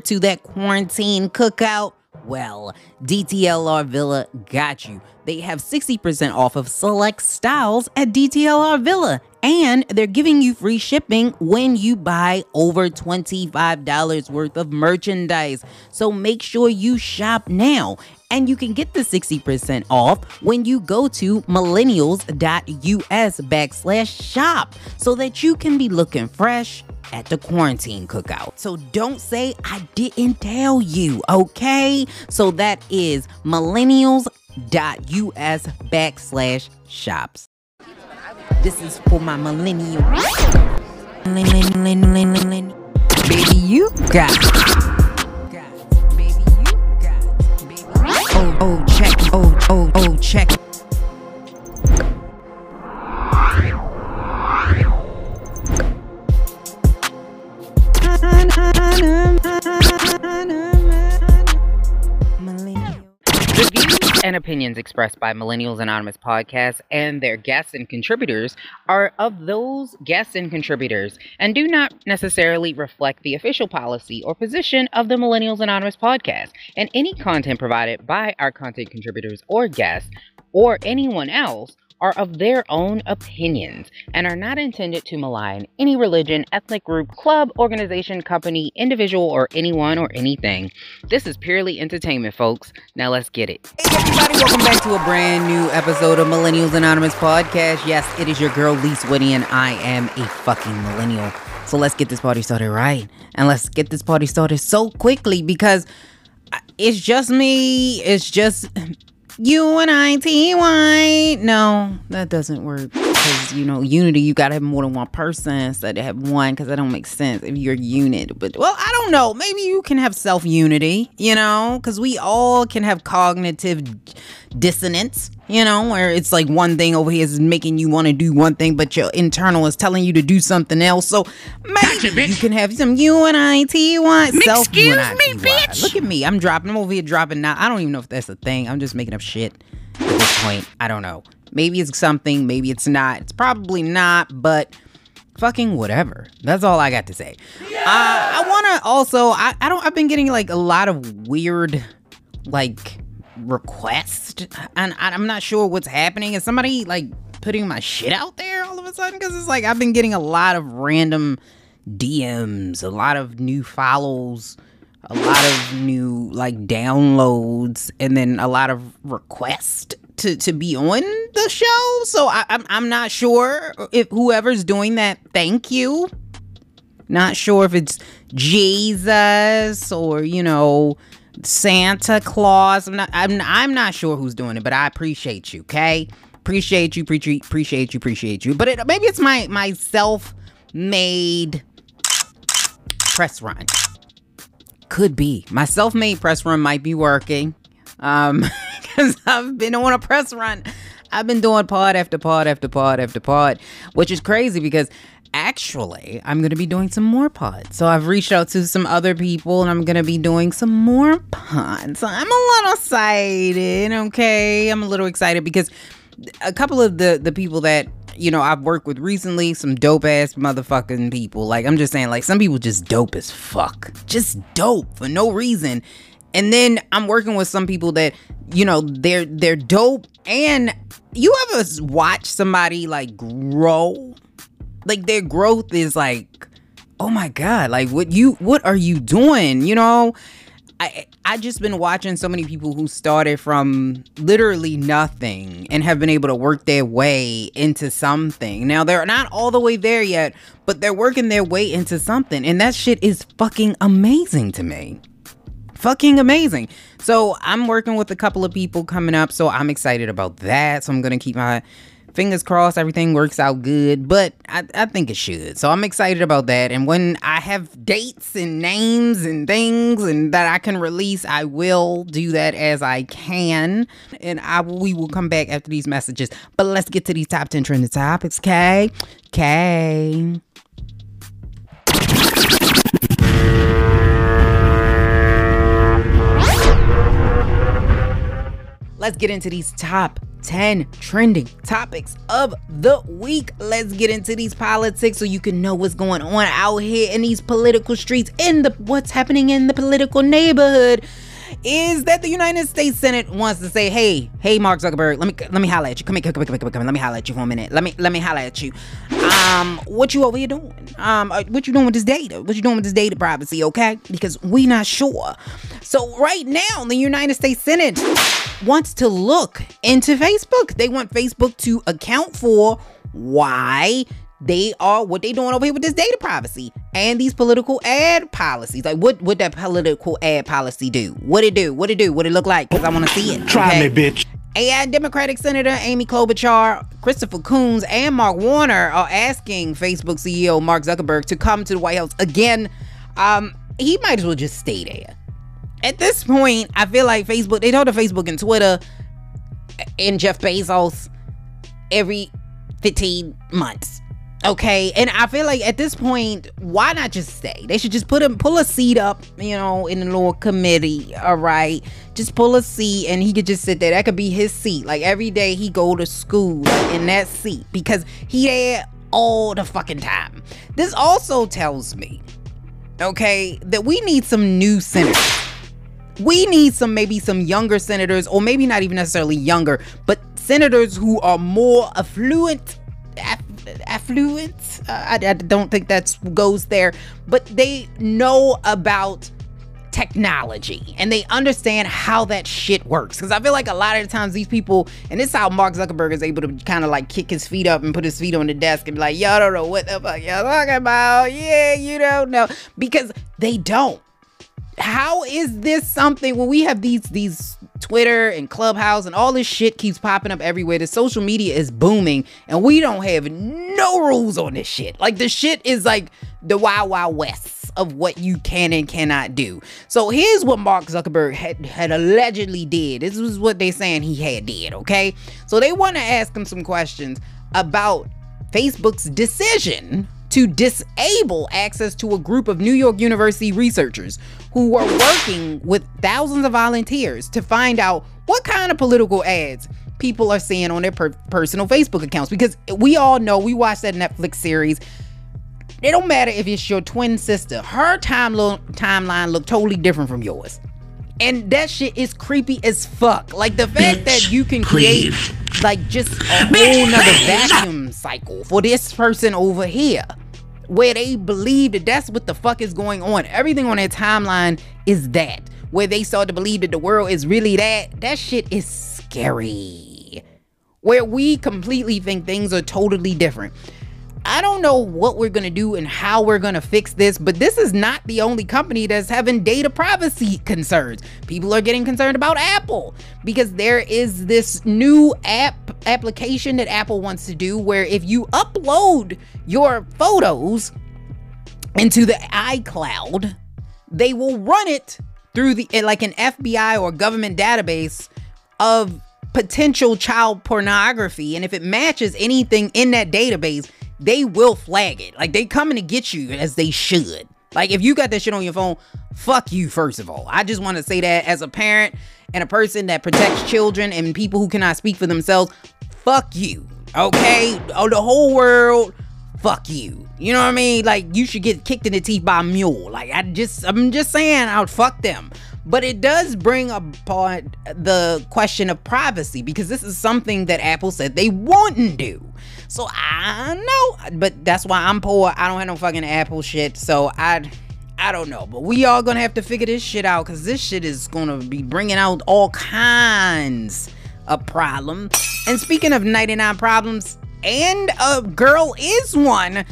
to that quarantine cookout? Well, DTLR Villa got you. They have 60% off of select styles at DTLR Villa, and they're giving you free shipping when you buy over $25 worth of merchandise. So make sure you shop now. And you can get the 60% off when you go to millennials.us backslash shop so that you can be looking fresh at the quarantine cookout. So don't say I didn't tell you, okay? So that is millennials.us backslash shops. This is for my millennial. Baby, you got. Oh, oh, check. Oh, oh, oh, check. And opinions expressed by Millennials Anonymous podcast and their guests and contributors are of those guests and contributors and do not necessarily reflect the official policy or position of the Millennials Anonymous podcast. And any content provided by our content contributors or guests or anyone else are of their own opinions and are not intended to malign any religion, ethnic group, club, organization, company, individual, or anyone or anything. This is purely entertainment, folks. Now let's get it. Hey, everybody, welcome back to a brand new episode of Millennials Anonymous podcast. Yes, it is your girl, Lise Whitty, and I am a fucking millennial. So let's get this party started right. And let's get this party started so quickly because it's just me. It's just U N I T Y. No, that doesn't work. Because, you know, unity, you got to have more than one person instead of have one, because that don't make sense if you're unit. But, well, I don't know. Maybe you can have self unity, you know, because we all can have cognitive dissonance, you know, where it's like one thing over here is making you want to do one thing, but your internal is telling you to do something else. So maybe Gotcha, you bitch. can have some unity, self Excuse me, bitch. Look at me. I'm dropping. I'm over here dropping now. I don't even know if that's a thing. I'm just making up shit at this point. I don't know. Maybe it's something. Maybe it's not. It's probably not, but fucking whatever. That's all I got to say. Uh, I want to also, I, I don't, I've been getting like a lot of weird, like, requests, and I'm not sure what's happening. Is somebody like putting my shit out there all of a sudden? Because it's like I've been getting a lot of random DMs, a lot of new follows, a lot of new like downloads, and then a lot of requests to, to be on the show. So I, I'm I'm not sure if whoever's doing that. Thank you. Not sure if it's Jesus or you know Santa Claus. I'm not. I'm. I'm not sure who's doing it, but I appreciate you. Okay, appreciate you. Appreciate. Appreciate you. Appreciate you. But it, maybe it's my my self made press run. Could be my self made press run might be working. Um, because I've been on a press run. I've been doing pod after pod after pod after pod, which is crazy because actually I'm going to be doing some more pods. So I've reached out to some other people and I'm going to be doing some more pods. So I'm a little excited, okay? I'm a little excited because a couple of the the people that you know I've worked with recently, some dope ass motherfucking people. Like I'm just saying, like some people just dope as fuck, just dope for no reason. And then I'm working with some people that you know they're they're dope. And you ever watch somebody like grow? Like their growth is like, oh my god, like what you what are you doing? You know. I I just been watching so many people who started from literally nothing and have been able to work their way into something. Now they're not all the way there yet, but they're working their way into something and that shit is fucking amazing to me. Fucking amazing. So I'm working with a couple of people coming up, so I'm excited about that. So I'm gonna keep my fingers crossed everything works out good but I, I think it should. So i'm excited about that. And when i have dates and names and things and that i can release i will do that as i can. And i we will come back after these messages. But let's get to these top 10 trending topics okay okay let's get into these top 10 trending topics of the week. Let's get into these politics so you can know what's going on out here in these political streets, in the what's happening in the political neighborhood. Is that the United States Senate wants to say, "Hey, hey, Mark Zuckerberg, let me let me holler at you. Come here, come here, come here, come here. Let me holler at you for a minute. Let me let me holler at you. Um, what you over here doing? Um, uh, what you doing with this data? What you doing with this data privacy? Okay, because we not sure. So right now, the United States Senate wants to look into Facebook. They want Facebook to account for why they are what they doing over here with this data privacy and these political ad policies. Like what would that political ad policy do? What it do? What it do? What it look like? Because I want to see it. Try okay? me, bitch. AI Democratic Senator Amy Klobuchar, Christopher Coons, and Mark Warner are asking Facebook CEO Mark Zuckerberg to come to the White House again. Um, he might as well just stay there. At this point, I feel like Facebook, they told the Facebook and Twitter and Jeff Bezos every 15 months. Okay, and I feel like at this point, why not just stay? They should just put him, pull a seat up, you know, in the little committee. All right, just pull a seat, and he could just sit there. That could be his seat. Like every day he go to school in that seat because he there all the fucking time. This also tells me, okay, that we need some new senators. We need some maybe some younger senators, or maybe not even necessarily younger, but senators who are more affluent affluent. Uh, I, I don't think that goes there, but they know about technology and they understand how that shit works. Because I feel like a lot of the times these people, and this is how Mark Zuckerberg is able to kind of like kick his feet up and put his feet on the desk and be like, y'all don't know what the fuck y'all talking about. Yeah, you don't know. Because they don't. How is this something when we have these these Twitter and Clubhouse and all this shit keeps popping up everywhere. The social media is booming and we don't have no rules on this shit. Like the shit is like the wild wild west of what you can and cannot do. So here's what Mark Zuckerberg had, had allegedly did. This was what they're saying he had did, okay? So they want to ask him some questions about Facebook's decision to disable access to a group of New York University researchers who were working with thousands of volunteers to find out what kind of political ads people are seeing on their per- personal Facebook accounts. Because we all know, we watched that Netflix series. It don't matter if it's your twin sister, her time lo- timeline look totally different from yours. And that shit is creepy as fuck. Like the fact Bitch, that you can create like just a whole nother vacuum cycle for this person over here where they believe that that's what the fuck is going on. Everything on their timeline is that. Where they start to believe that the world is really that. That shit is scary. Where we completely think things are totally different. I don't know what we're going to do and how we're going to fix this, but this is not the only company that's having data privacy concerns. People are getting concerned about Apple because there is this new app application that Apple wants to do where if you upload your photos into the iCloud, they will run it through the eh, like an FBI or government database of potential child pornography and if it matches anything in that database they will flag it. Like they coming to get you as they should. Like if you got that shit on your phone, fuck you first of all. I just want to say that as a parent and a person that protects children and people who cannot speak for themselves, fuck you. Okay? Oh, the whole world, fuck you. You know what I mean? Like you should get kicked in the teeth by a mule. Like I just I'm just saying I'd fuck them. But it does bring upon the question of privacy because this is something that Apple said they wouldn't do. So I know, but that's why I'm poor. I don't have no fucking Apple shit. So I, I don't know. But we all gonna have to figure this shit out because this shit is gonna be bringing out all kinds of problems. And speaking of 99 problems, and a girl is one.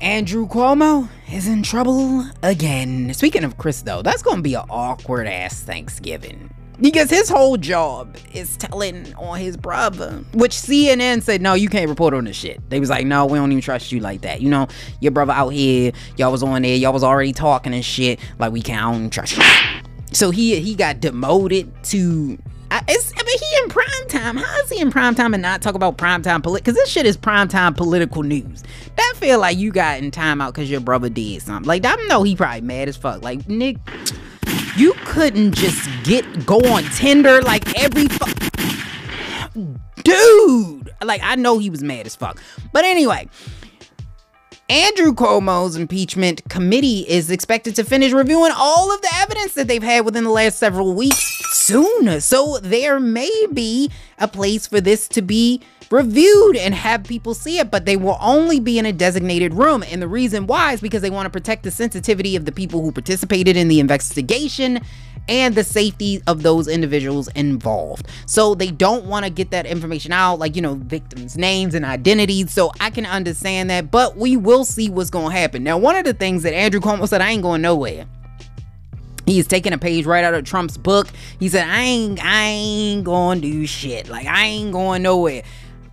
Andrew Cuomo is in trouble again. Speaking of Chris, though, that's gonna be an awkward ass Thanksgiving. Because his whole job is telling on his brother, which CNN said, no, you can't report on this shit. They was like, no, we don't even trust you like that. You know, your brother out here, y'all was on there, y'all was already talking and shit. Like, we can't trust you. So he he got demoted to I, it's, I mean, he in prime time. How is he in prime time and not talk about prime time political? Because this shit is prime time political news. That feel like you got in timeout because your brother did something. Like, I know he probably mad as fuck. Like, Nick, you couldn't just get go on Tinder like every. Fu- dude. Like, I know he was mad as fuck. But anyway, Andrew Cuomo's impeachment committee is expected to finish reviewing all of the evidence that they've had within the last several weeks soon. So there may be a place for this to be reviewed and have people see it, but they will only be in a designated room. And the reason why is because they want to protect the sensitivity of the people who participated in the investigation and the safety of those individuals involved. So they don't want to get that information out, like, you know, victims' names and identities. So I can understand that, but we will see what's going to happen. Now, one of the things that Andrew Cuomo said, I ain't going nowhere. He's taking a page right out of Trump's book. He said, I ain't, I ain't going to do shit. Like, I ain't going nowhere.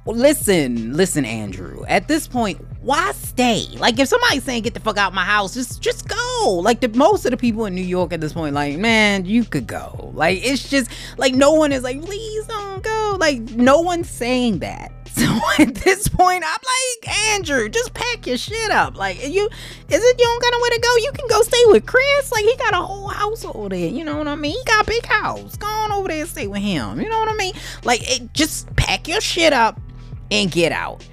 Listen, listen, Andrew. At this point, why stay? Like, if somebody's saying get the fuck out my house, just just go. Like, the most of the people in New York at this point, like, man, you could go. Like, it's just like no one is like, please don't go. Like, no one's saying that. So at this point, I'm like, Andrew, just pack your shit up. Like, you is it you don't got nowhere to go? You can go stay with Chris. Like, he got a whole house over there. You know what I mean? He got a big house. Go on over there and stay with him. You know what I mean? Like, it, just pack your shit up and get out.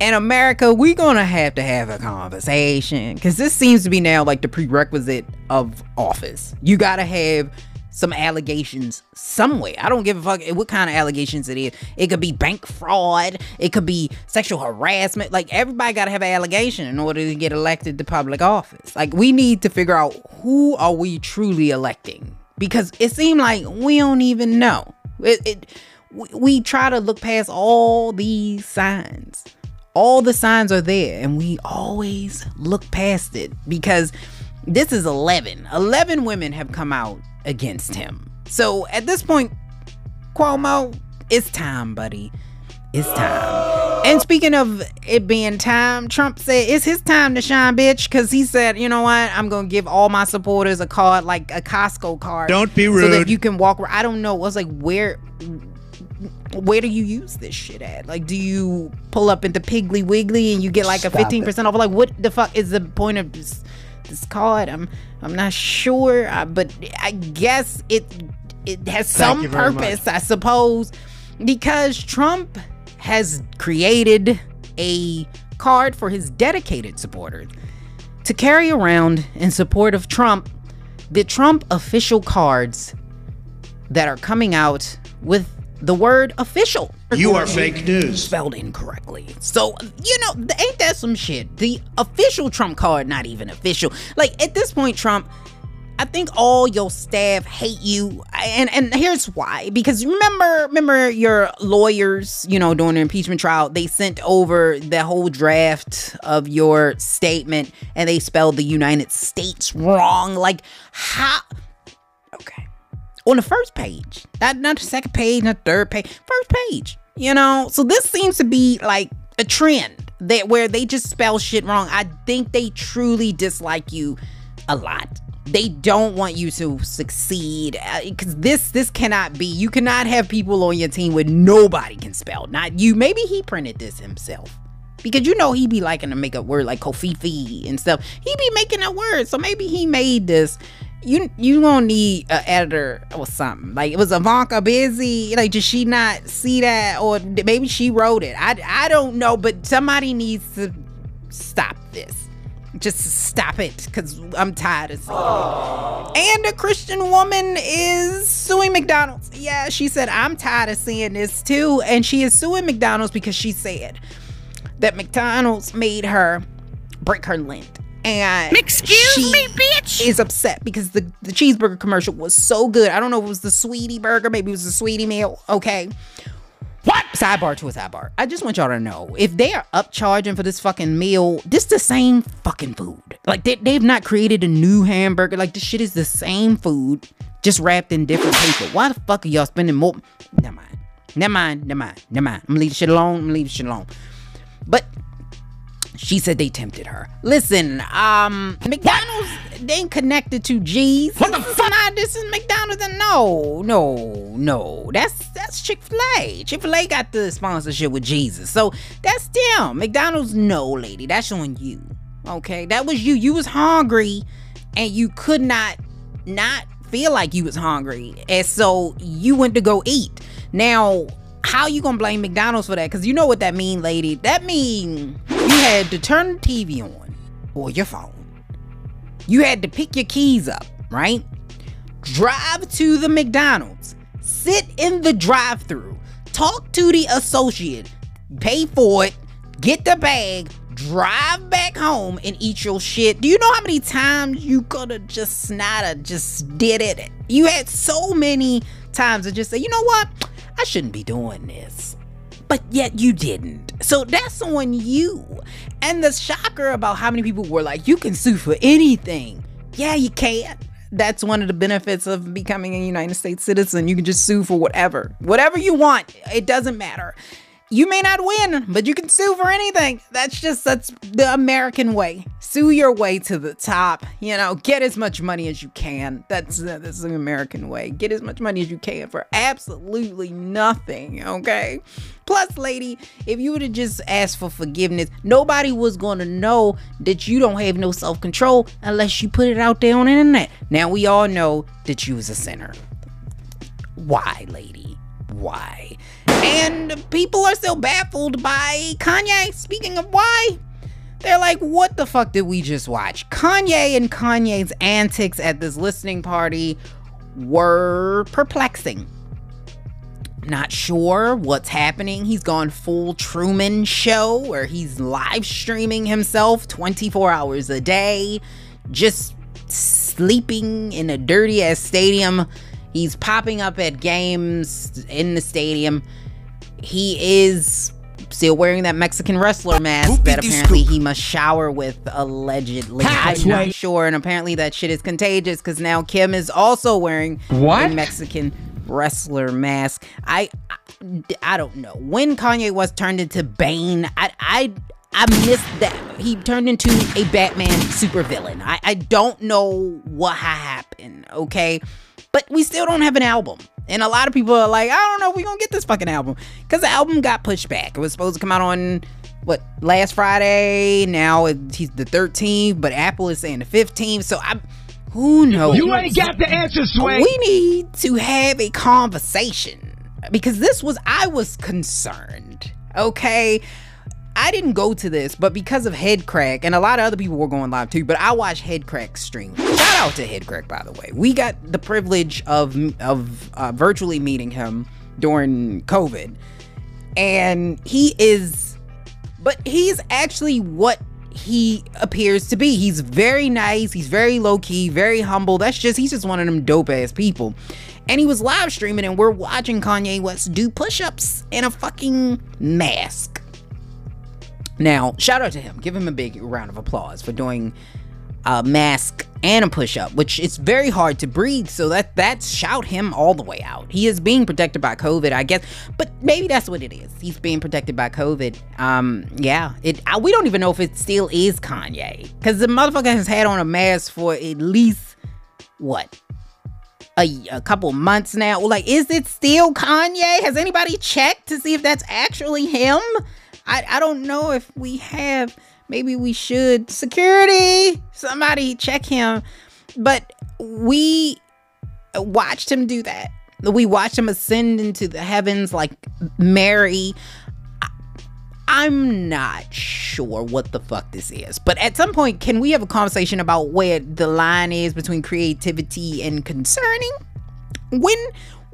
In America, we're gonna have to have a conversation because this seems to be now like the prerequisite of office. You gotta have some allegations somewhere. I don't give a fuck what kind of allegations it is. It could be bank fraud, it could be sexual harassment. Like everybody got to have an allegation in order to get elected to public office. Like we need to figure out who are we truly electing because it seemed like we don't even know. It, it we, we try to look past all these signs. All the signs are there and we always look past it because this is 11. 11 women have come out against him. So at this point, Cuomo, it's time, buddy. It's time. And speaking of it being time, Trump said it's his time to shine, bitch, because he said, you know what? I'm gonna give all my supporters a card, like a Costco card. Don't be rude. So that you can walk. I don't know. I was like, where? Where do you use this shit at? Like, do you pull up into Piggly Wiggly and you get like Stop a 15% off? Like, what the fuck is the point of this? This card? I'm I'm not sure, uh, but I guess it it has some you very purpose, I suppose, because Trump has created a card for his dedicated supporters to carry around in support of Trump. The Trump official cards that are coming out with the word official. You are fake news. Spelled incorrectly. So, you know, ain't that some shit? The official Trump card, not even official. Like, at this point, Trump, I think all your staff hate you, and and here's why. Because remember, remember your lawyers, you know, during the impeachment trial, they sent over the whole draft of your statement, and they spelled the United States wrong. Like how? On the first page, not not the second page, not the third page, first page. You know, so this seems to be like a trend that where they just spell shit wrong. I think they truly dislike you a lot. They don't want you to succeed because uh, this this cannot be. You cannot have people on your team where nobody can spell. Not you. Maybe he printed this himself. Because you know he be liking to make a word like covfefe and stuff. He be making a word so maybe he made this you you gonna need an editor or something like it was ivanka busy like did she not see that or maybe she wrote it i i don't know but somebody needs to stop this just stop it because I'm tired of seeing it. And a Christian woman is suing McDonald's. Yeah, she said, I'm tired of seeing this too. And she is suing McDonald's because she said that McDonald's made her break her lint. And excuse me, bitch, is upset because the, the cheeseburger commercial was so good. I don't know if it was the Saweetie burger, maybe it was the Saweetie meal. Okay. What? Sidebar to a sidebar. I just want y'all to know if they are upcharging for this fucking meal, this the same fucking food. Like they, they've not created a new hamburger. Like this shit is the same food, just wrapped in different paper. Why the fuck are y'all spending more? Never mind. Never mind. Never mind. Never mind. I'm leave the shit alone. I'm leave the shit alone. But she said they tempted her. Listen, um, McDonald's they ain't connected to G's. What the fuck? Nah, this is McDonald's. And no, no, no. That's that's Chick Fil A. Chick Fil A got the sponsorship with Jesus, so that's them. McDonald's, no, lady, that's on you. Okay, that was you. You was hungry, and you could not not feel like you was hungry, and so you went to go eat. Now how you gonna blame McDonald's for that? Because you know what that mean, lady. That mean you had to turn the TV on or your phone. You had to pick your keys up, right? Drive to the McDonald's, sit in the drive-through, talk to the associate, pay for it, get the bag, drive back home and eat your shit. Do you know how many times you could have just snada just did it? You had so many times to just say, you know what? I shouldn't be doing this. But yet you didn't. So that's on you. And the shocker about how many people were like, you can sue for anything. Yeah, you can. That's one of the benefits of becoming a United States citizen. You can just sue for whatever. Whatever you want. It doesn't matter you may not win, but you can sue for anything. That's just that's the American way. Sue your way to the top. You know, get as much money as you can. That's uh, that's the American way. Get as much money as you can for absolutely nothing. Okay. Plus, lady, if you would have just asked for forgiveness, nobody was going to know that you don't have no self control unless you put it out there on the internet. Now we all know that you was a sinner. Why, lady? Why? And people are still baffled by Kanye. Speaking of why, they're like, what the fuck did we just watch? Kanye and Kanye's antics at this listening party were perplexing. Not sure what's happening. He's gone full Truman Show where he's live streaming himself 24 hours a day, just sleeping in a dirty ass stadium. He's popping up at games in the stadium he is still wearing that Mexican wrestler mask that apparently he must shower with allegedly. I'm not sure, and apparently that shit is contagious because now Kim is also wearing what Mexican wrestler mask. I, I, I don't know when Kanye was turned into Bane. I I I missed that. He turned into a Batman supervillain. I I don't know what happened. Okay, but we still don't have an album. And a lot of people are like, I don't know if we're gonna get this fucking album. Because the album got pushed back. It was supposed to come out on what last Friday. Now it, he's the 13th, but Apple is saying the 15th. So I'm who knows? You ain't got the answer, Sway. We need to have a conversation. Because this was I was concerned. Okay. I didn't go to this, but because of Headkrack, and a lot of other people were going live too, but I watched Headkrack stream. Shout out to Headkrack, by the way. We got the privilege of of uh, virtually meeting him during COVID, and he is, but he's actually what he appears to be. He's very nice. He's very low key, very humble. That's just he's just one of them dope ass people. And he was live streaming, and we're watching Kanye West do push ups in a fucking mask. Now, shout out to him. Give him a big round of applause for doing a mask and a push-up, which it's very hard to breathe. So that that's shout him all the way out. He is being protected by COVID, I guess. But maybe that's what it is. He's being protected by COVID. Um, yeah. It. I, we don't even know if it still is Kanye, because the motherfucker has had on a mask for at least what a, a, couple months now. Like, is it still Kanye? Has anybody checked to see if that's actually him? I, I don't know if we have. Maybe we should. Security, somebody check him. But we watched him do that. We watched him ascend into the heavens like Mary. I'm not sure what the fuck this is, but at some point, can we have a conversation about where the line is between creativity and concerning? When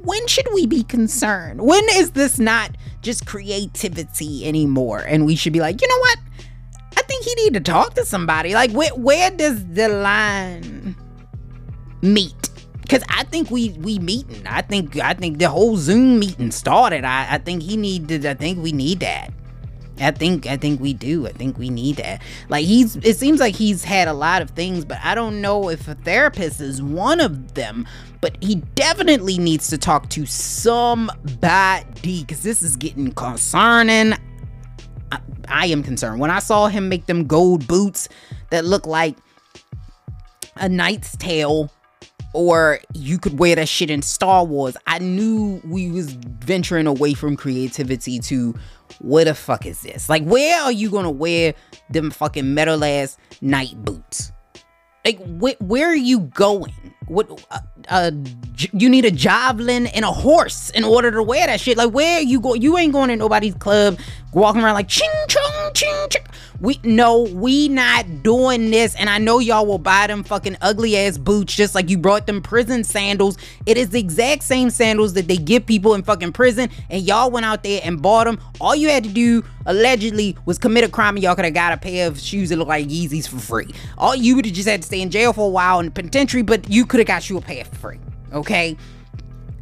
when should we be concerned? When is this not just creativity anymore? And we should be like, you know what? I think he need to talk to somebody. Like, where where does the line meet? Because I think we we meeting. I think I think the whole Zoom meeting started. I, I think he needed. I think we need that. I think I think we do. I think we need that. Like he's it seems like he's had a lot of things, but I don't know if a therapist is one of them. But he definitely needs to talk to somebody because this is getting concerning. I, I am concerned. When I saw him make them gold boots that look like a knight's tale or you could wear that shit in Star Wars. I knew we was venturing away from creativity to what the fuck is this? Like, where are you gonna wear them fucking metal ass night boots? Like, wh- where are you going? What uh, uh, you need a javelin and a horse in order to wear that shit. Like where you go, you ain't going to nobody's club walking around like ching chong ching ching. We no, we not doing this. And I know y'all will buy them fucking ugly ass boots just like you brought them prison sandals. It is the exact same sandals that they give people in fucking prison. And y'all went out there and bought them. All you had to do allegedly was commit a crime and y'all could have got a pair of shoes that look like Yeezys for free. All you would have just had to stay in jail for a while in the penitentiary, but you could have got you a pair for free. Okay?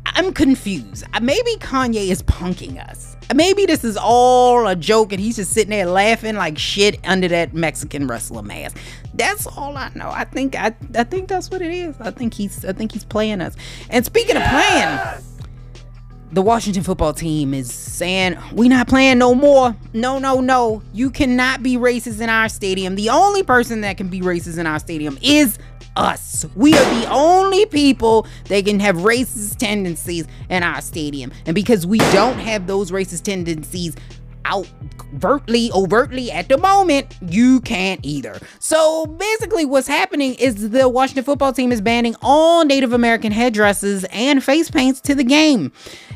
I'm confused. Uh, maybe Kanye is punking us. Uh, maybe this is all a joke and he's just sitting there laughing like shit under that Mexican wrestler mask. That's all I know. I think I I think that's what it is. I think he's I think he's playing us. And speaking yes! of playing, the Washington football team is saying we not playing no more. No, no, no. You cannot be racist in our stadium. The only person that can be racist in our stadium is us. We are the only people that can have racist tendencies in our stadium. And because we don't have those racist tendencies overtly, overtly at the moment, you can't either. So basically, what's happening is the Washington football team is banning all Native American headdresses and face paints to the game.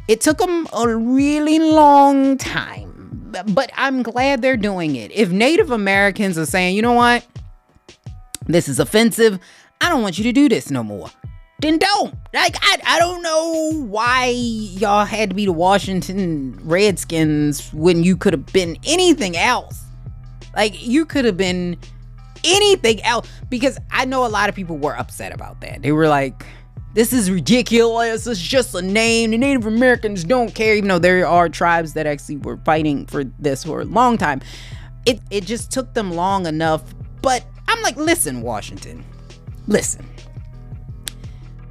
It took them a really long time, but I'm glad they're doing it. If Native Americans are saying, you know what, this is offensive, I don't want you to do this no more. Then don't. Like, I, I don't know why y'all had to be the Washington Redskins when you could have been anything else. Like, you could have been anything else. Because I know a lot of people were upset about that. They were like, this is ridiculous. It's just a name. The Native Americans don't care, even though there are tribes that actually were fighting for this for a long time. It it just took them long enough. But I'm like, listen, Washington. Listen.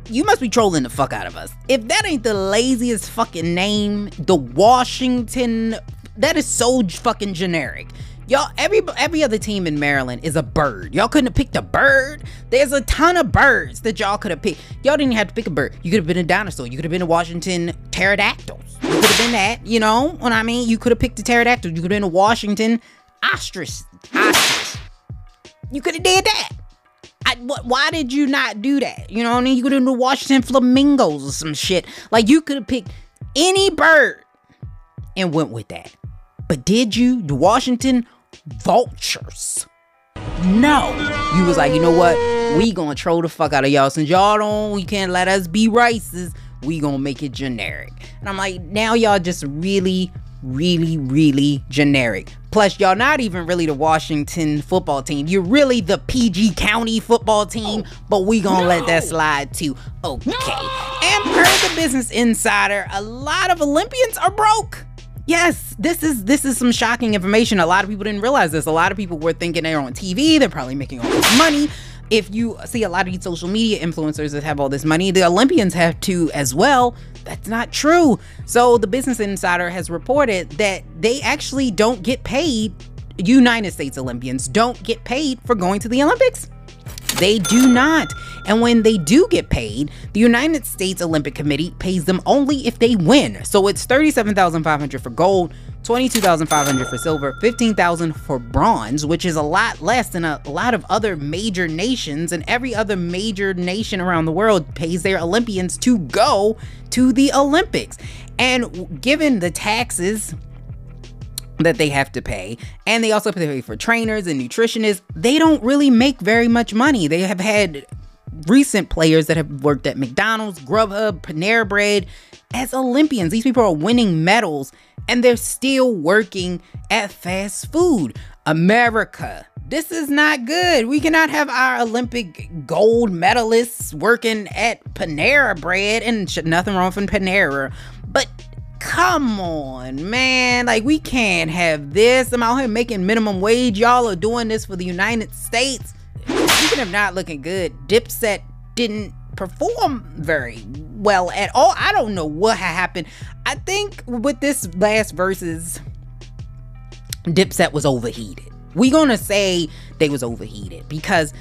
You must be trolling the fuck out of us. If that ain't the laziest fucking name, the Washington, that is so fucking generic. Y'all, every every other team in Maryland is a bird. Y'all couldn't have picked a bird. There's a ton of birds that y'all could have picked. Y'all didn't have to pick a bird. You could have been a dinosaur. You could have been a Washington pterodactyls. You could have been that. You know what I mean? You could have picked a pterodactyl. You could have been a Washington ostrich. Ostrich. You could have did that. I, why did you not do that? You know what I mean? You could have the Washington Flamingos or some shit. Like you could have picked any bird and went with that. But did you? The Washington Vultures. No. You was like, you know what? We gonna troll the fuck out of y'all. Since y'all don't, we can't let us be racist. We gonna make it generic. And I'm like, now y'all just really really, really generic. Plus, y'all not even really the Washington football team. You're really the PG County football team, oh, but we gonna no. let that slide too. Okay. No. And per the Business Insider, a lot of Olympians are broke. Yes, this is this is some shocking information. A lot of people didn't realize this. A lot of people were thinking they're on TV, they're probably making all this money if you see a lot of these social media influencers that have all this money, the Olympians have too as well. That's not true. So the Business Insider has reported that they actually don't get paid. United States Olympians don't get paid for going to the Olympics. They do not. And when they do get paid, the United States Olympic Committee pays them only if they win. So it's 37,500 for gold, 22,500 for silver, 15,000 for bronze, which is a lot less than a lot of other major nations and every other major nation around the world pays their Olympians to go to the Olympics. And given the taxes that they have to pay. And they also pay for trainers and nutritionists. They don't really make very much money. They have had recent players that have worked at McDonald's, Grubhub, Panera Bread as Olympians. These people are winning medals and they're still working at fast food. America. This is not good. We cannot have our Olympic gold medalists working at Panera Bread and nothing wrong with Panera. But come on, man. Like, we can't have this. I'm out here making minimum wage. Y'all are doing this for the United States. Speaking of not looking good, Dipset didn't perform very well at all. I don't know what happened. I think with this last verses, Dipset was overheated. We gonna say they was overheated because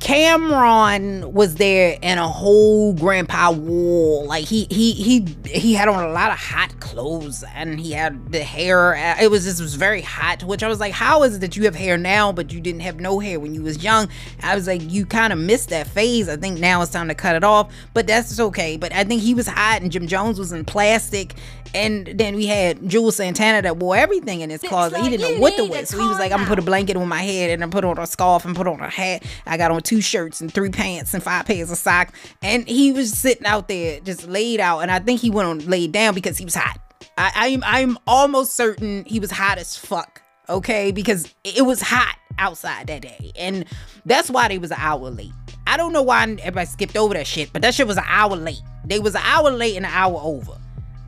Cam'ron was there in a whole grandpa wall. Like he he he he had on a lot of hot clothes and he had the hair. Uh, it was just it was very hot. Which I was like, how is it that you have hair now but you didn't have no hair when you was young? I was like, you kind of missed that phase. I think now it's time to cut it off. But that's okay. But I think he was hot and Jim Jones was in plastic and then we had Juelz Santana that wore everything in his closet. he didn't know what to wear. So he was like, I'm gonna put a blanket on my head and I put on a scarf and put on a hat. I got on two shirts and three pants and five pairs of socks. And he was sitting out there just laid out. And I think he went on laid down because he was hot. I, I'm I'm almost certain he was hot as fuck. Okay, because it was hot outside that day. And that's why they was an hour late. I don't know why everybody skipped over that shit, but that shit was an hour late. They was an hour late and an hour over.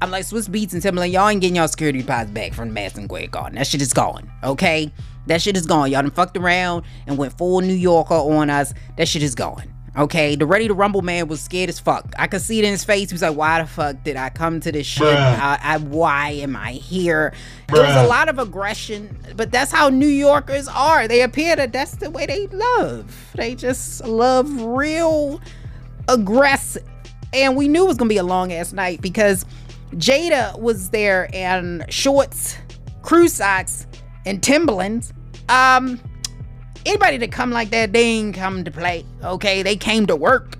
I'm like Swizz Beatz and Timbaland, y'all ain't getting y'all security deposit back from Madison Square Garden. That shit is gone. Okay? That shit is gone. Y'all done fucked around and went full New Yorker on us. That shit is gone. Okay, the Ready to Rumble man was scared as fuck. I could see it in his face. He was like, "Why the fuck did I come to this shit? I, I, why am I here?" Bruh. There was a lot of aggression, but that's how New Yorkers are. They appear that that's the way they love. They just love real aggressive. And we knew it was gonna be a long ass night because Jada was there in shorts, crew socks, and Timberlands. Um, anybody that come like that, they ain't come to play. Okay, they came to work.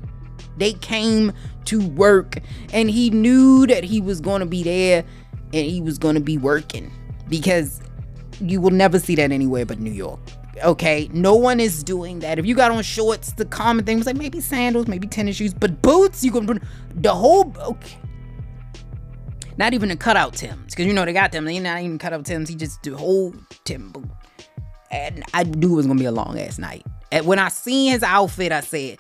They came to work, and he knew that he was gonna be there, and he was gonna be working because you will never see that anywhere but New York. Okay, no one is doing that. If you got on shorts, the common thing was like maybe sandals, maybe tennis shoes, but boots, you can put the whole. Okay, not even the cutout Tims, because you know they got them. They not even cutout Tims. He just do whole Tim boot. And I knew it was gonna be a long ass night. And when I seen his outfit, I said,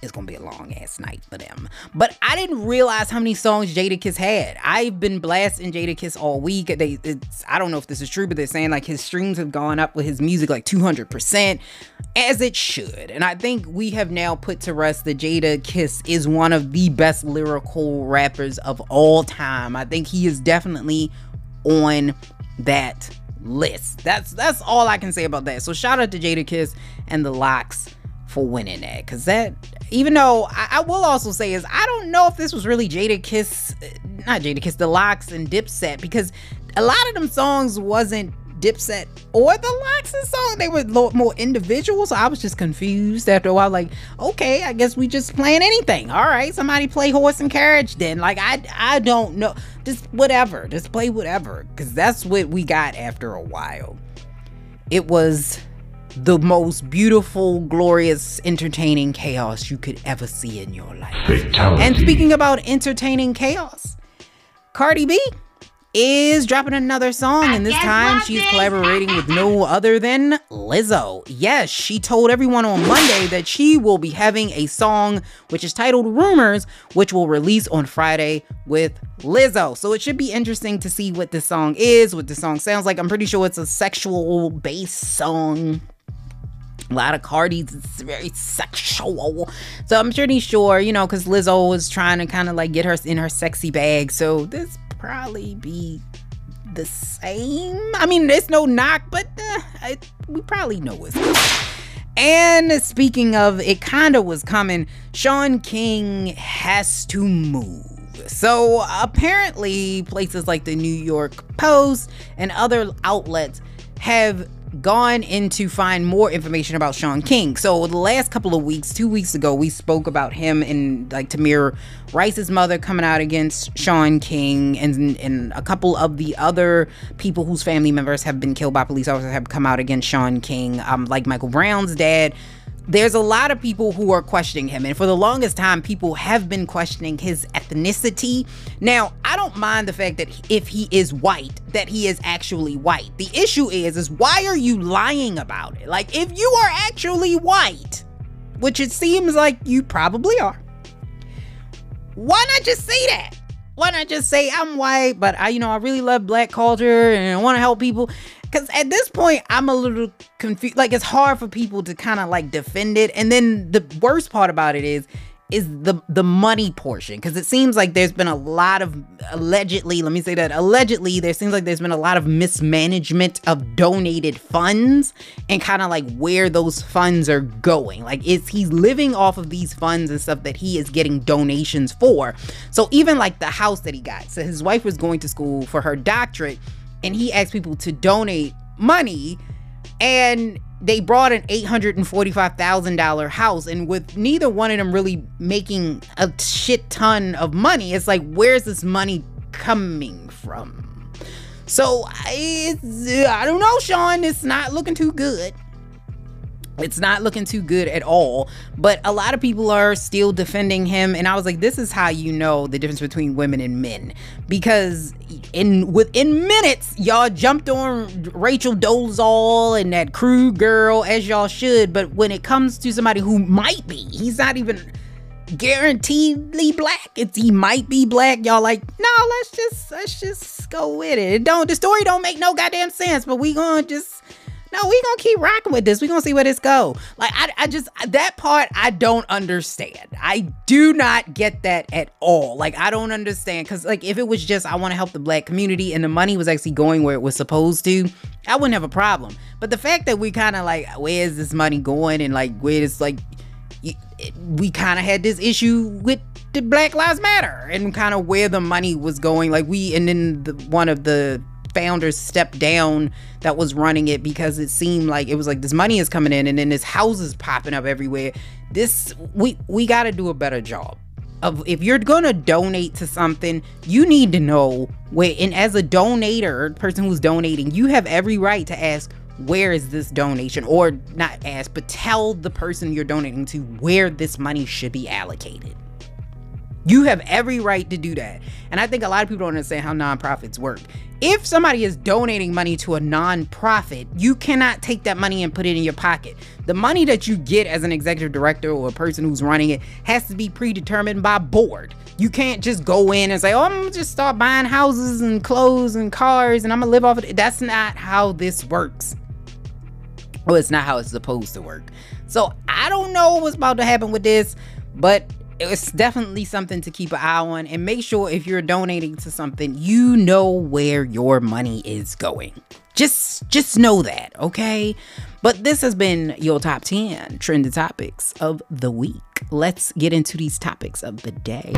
it's gonna be a long ass night for them. But I didn't realize how many songs Jadakiss had. I've been blasting Jadakiss all week. They, I don't know if this is true, but they're saying like his streams have gone up with his music like 200%, as it should. And I think we have now put to rest that Jadakiss is one of the best lyrical rappers of all time. I think he is definitely on that list. That's that's all I can say about that. So shout out to Jadakiss and the LOX for winning that because that even though I, I, will also say is I don't know if this was really Jadakiss uh, not Jadakiss the LOX and Dipset because a lot of them songs wasn't Dipset or the LOX and song. They were more individual, so I was just confused after a while. Like, okay, I guess we just playing anything. All right, somebody play horse and carriage then. Like, I I don't know, just whatever, just play whatever, because that's what we got after a while. It was the most beautiful, glorious, entertaining chaos you could ever see in your life. Fatality. And speaking about entertaining chaos, Cardi B is dropping another song, and this time she's collaborating with no other than Lizzo. Yes, she told everyone on Monday that she will be having a song which is titled Rumors, which will release on Friday with Lizzo. So it should be interesting to see what this song is, what the song sounds like. I'm pretty sure it's a sexual based song a lot of Cardi's it's very sexual. So I'm pretty sure, you know, because Lizzo was trying to kind of like get her in her sexy bag. So this probably be the same. I mean, there's no knock, but uh, we probably know coming. And speaking of, it kind of was coming. Shaun King has to move. So apparently, places like the New York Post and other outlets have gone in to find more information about Shaun King. So the last couple of weeks, two weeks ago, we spoke about him and like Tamir Rice's mother coming out against Shaun King and and a couple of the other people whose family members have been killed by police officers have come out against Shaun King. Um, like Michael Brown's dad there's a lot of people who are questioning him. And for the longest time people have been questioning his ethnicity. Now i don't mind the fact that if he is white that he is actually white. The issue is is why are you lying about it? Like if you are actually white which it seems like you probably are why not just say that why not just say I'm white, but I, you know, I really love black culture and I want to help people. Because at this point, I'm a little confused. Like, it's hard for people to kind of like defend it. And then the worst part about it is, is the the money portion because it seems like there's been a lot of allegedly let me say that allegedly there seems like there's been a lot of mismanagement of donated funds and kind of like where those funds are going. Like is he's living off of these funds and stuff that he is getting donations for? So even like the house that he got so his wife was going to school for her doctorate and he asked people to donate money and they brought an $845,000 house and with neither one of them really making a shit ton of money it's like where's this money coming from? So I, I don't know Shaun. It's not looking too good it's not looking too good at all but a lot of people are still defending him and i was like this is how you know the difference between women and men because in within minutes y'all jumped on rachel dolezal and that Krug girl as y'all should but when it comes to somebody who might be he's not even guaranteedly black it's he might be black y'all like no let's just let's just go with it. it don't the story don't make no goddamn sense but we gonna just no, we gonna keep rocking with this. We gonna see where this go. Like I, I just that part I don't understand. I do not get that at all. Like I don't understand because like if it was just I want to help the black community and the money was actually going where it was supposed to, I wouldn't have a problem. But the fact that we kind of like where is this money going and like where is like we kind of had this issue with the Black Lives Matter and kind of where the money was going. Like we and then the one of the founders stepped down that was running it because it seemed like it was like this money is coming in and then this houses popping up everywhere. This we we got to do a better job of if you're gonna donate to something, you need to know where. And as a donator, person who's donating, you have every right to ask where is this donation, or not ask, but tell the person you're donating to where this money should be allocated. You have every right to do that. And I think a lot of people don't understand how nonprofits work if somebody is donating money to a nonprofit, you cannot take that money and put it in your pocket. The money that you get as an executive director or a person who's running it has to be predetermined by board. You can't just go in and say, "Oh, I'm gonna just start buying houses and clothes and cars and I'm gonna live off of it." That's not how this works. Well, it's not how it's supposed to work. So I don't know what's about to happen with this, but it's definitely something to keep an eye on and make sure if you're donating to something you know where your money is going. Just just know that okay? But this has been your top 10 trending topics of the week. Let's get into these topics of the day.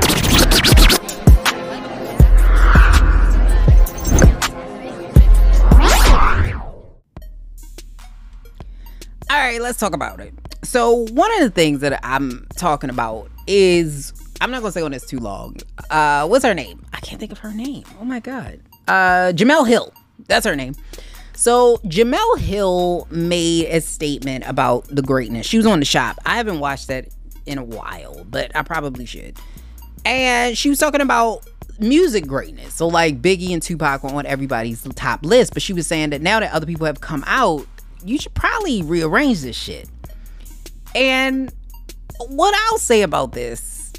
All right let's talk about it. So one of the things that i'm talking about is I'm not gonna say on this too long. Uh, what's her name? I can't think of her name. Oh my god. Uh, Jemele Hill. That's her name. So Jemele Hill made a statement about the greatness. She was on the shop. I haven't watched that in a while, but I probably should. And she was talking about music greatness. So like Biggie and Tupac were on everybody's top list, but she was saying that now that other people have come out, you should probably rearrange this shit. And what I'll say about this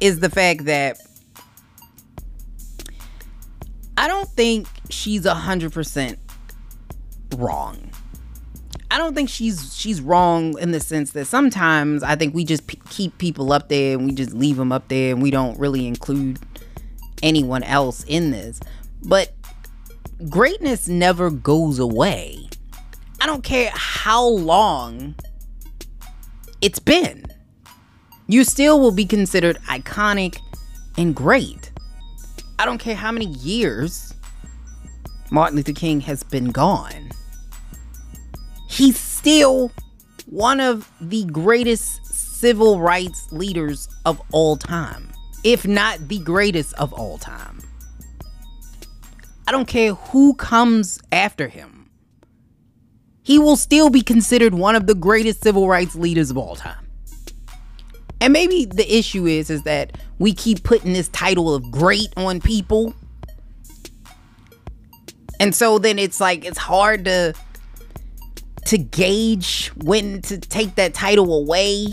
is the fact that I don't think she's a hundred percent wrong. I don't think she's she's wrong in the sense that sometimes I think we just p- keep people up there and we just leave them up there and we don't really include anyone else in this. But greatness never goes away. I don't care how long it's been you still will be considered iconic and great. I don't care how many years Martin Luther King has been gone. He's still one of the greatest civil rights leaders of all time, if not the greatest of all time. I don't care who comes after him. He will still be considered one of the greatest civil rights leaders of all time. And maybe the issue is is that we keep putting this title of great on people. And so then it's like it's hard to to gauge when to take that title away.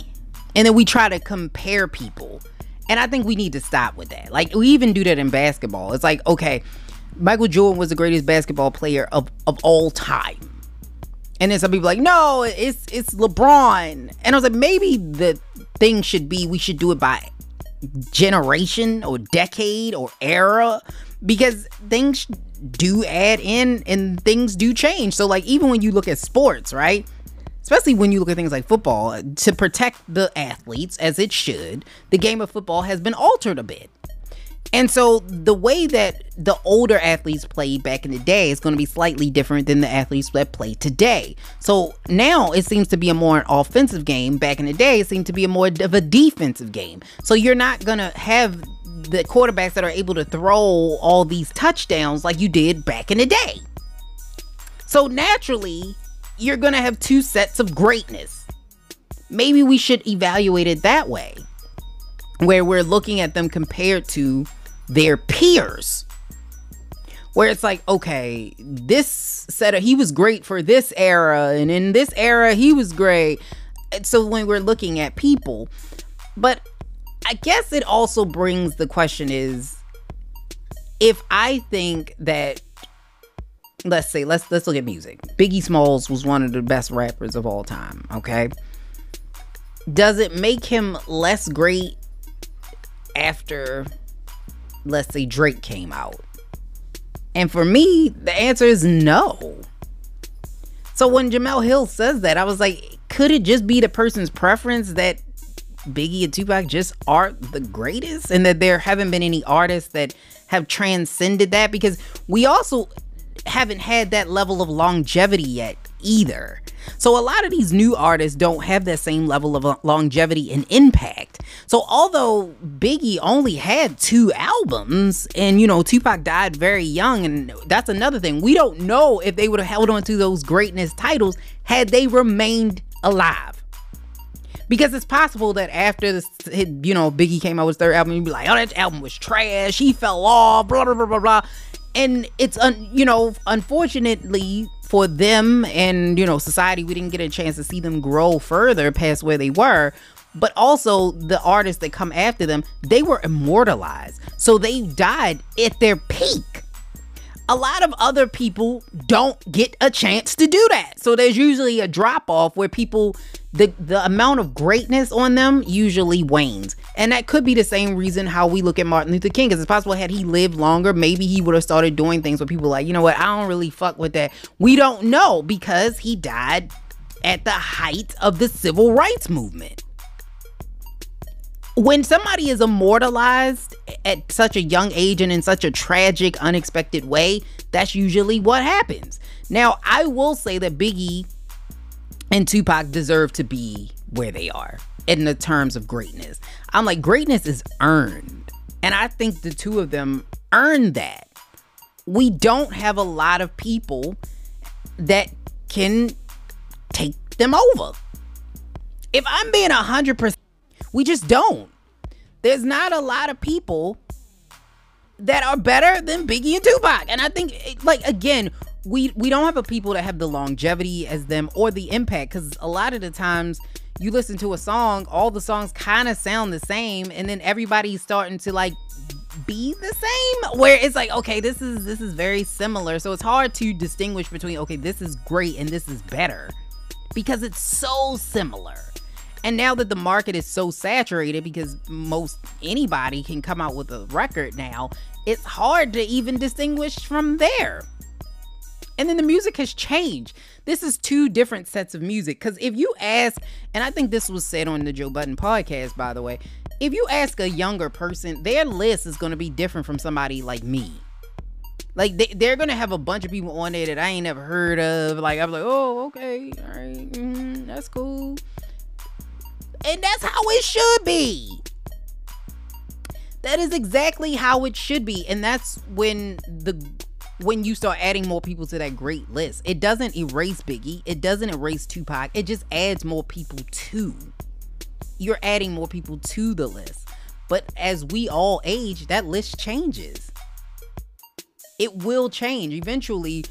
And then we try to compare people. And I think we need to stop with that. Like we even do that in basketball. It's like, okay, Michael Jordan was the greatest basketball player of, of all time. And then some people like, no, it's it's LeBron. And I was like, maybe the thing should be we should do it by generation or decade or era because things do add in and things do change. So like even when you look at sports, right? Especially when you look at things like football, to protect the athletes as it should, the game of football has been altered a bit. And so the way that the older athletes played back in the day is going to be slightly different than the athletes that play today. So now it seems to be a more offensive game. Back in the day, it seemed to be a more of a defensive game. So you're not going to have the quarterbacks that are able to throw all these touchdowns like you did back in the day. So naturally, you're going to have two sets of greatness. Maybe we should evaluate it that way, where we're looking at them compared to their peers. Where it's like, okay, this set of he was great for this era, and in this era he was great. So when we're looking at people, but I guess it also brings the question is if I think that let's say let's let's look at music. Biggie Smalls was one of the best rappers of all time, okay? Does it make him less great after let's say Drake came out? And for me, the answer is no. So when Jemele Hill says that, I was like, could it just be the person's preference that Biggie and Tupac just aren't the greatest and that there haven't been any artists that have transcended that? Because we also haven't had that level of longevity yet either. So a lot of these new artists don't have that same level of uh, longevity and impact. So although Biggie only had two albums and you know Tupac died very young and that's another thing. We don't know if they would have held on to those greatness titles had they remained alive. Because it's possible that after this, you know, Biggie came out with his third album, you'd be like, oh, that album was trash. He fell off, blah, blah, blah, blah, blah. And it's, un- you know, unfortunately for them and you know society we didn't get a chance to see them grow further past where they were. But also the artists that come after them they were immortalized. So they died at their peak. A lot of other people don't get a chance to do that. So there's usually a drop off where people the the amount of greatness on them usually wanes. And that could be the same reason how we look at Martin Luther King. Because it's possible had he lived longer, maybe he would have started doing things where people like, you know what, I don't really fuck with that. We don't know because he died at the height of the civil rights movement. When somebody is immortalized at such a young age and in such a tragic, unexpected way, that's usually what happens. Now, I will say that Biggie and Tupac deserve to be where they are in the terms of greatness. I'm like, greatness is earned. And I think the two of them earned that. We don't have a lot of people that can take them over. If I'm being 100%, we just don't. There's not a lot of people that are better than Biggie and Tupac. And I think, like, again, we we don't have a people that have the longevity as them or the impact because a lot of the times you listen to a song all the songs kind of sound the same and then everybody's starting to like be the same where it's like okay this is this is very similar. So it's hard to distinguish between okay this is great and this is better because it's so similar. And now that the market is so saturated because most anybody can come out with a record now it's hard to even distinguish from there and then the music has changed. This is two different sets of music. Because if you ask, and I think this was said on the Joe Budden podcast, by the way, if you ask a younger person, their list is going to be different from somebody like me. Like they, they're gonna have a bunch of people on there that I ain't never heard of. Like I'm like, oh, okay, all right, mm, that's cool, and that's how it should be. That is exactly how it should be, and that's when the when you start adding more people to that great list. It doesn't erase Biggie, it doesn't erase Tupac, it just adds more people to. You're adding more people to the list. But as we all age, that list changes. It will change eventually.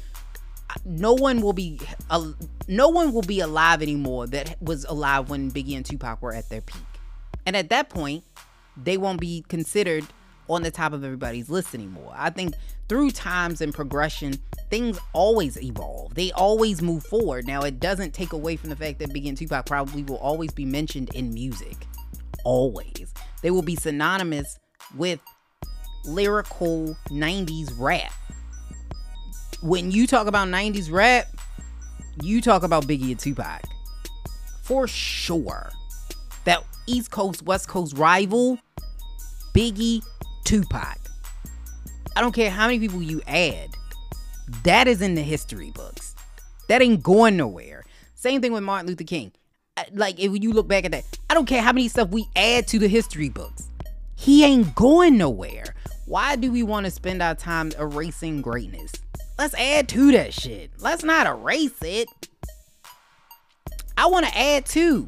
No one will be uh, no one will be alive anymore that was alive when Biggie and Tupac were at their peak. And at that point, they won't be considered on the top of everybody's list anymore. I think through times and progression, things always evolve. They always move forward. Now, it doesn't take away from the fact that Biggie and Tupac probably will always be mentioned in music. Always. They will be synonymous with lyrical 90s rap. When you talk about 90s rap, you talk about Biggie and Tupac. For sure. That East Coast, West Coast rival, Biggie, Tupac. I don't care how many people you add. That is in the history books. That ain't going nowhere. Same thing with Martin Luther King. Like if you look back at that, I don't care how many stuff we add to the history books. He ain't going nowhere. Why do we want to spend our time erasing greatness? Let's add to that shit. Let's not erase it. I want to add to.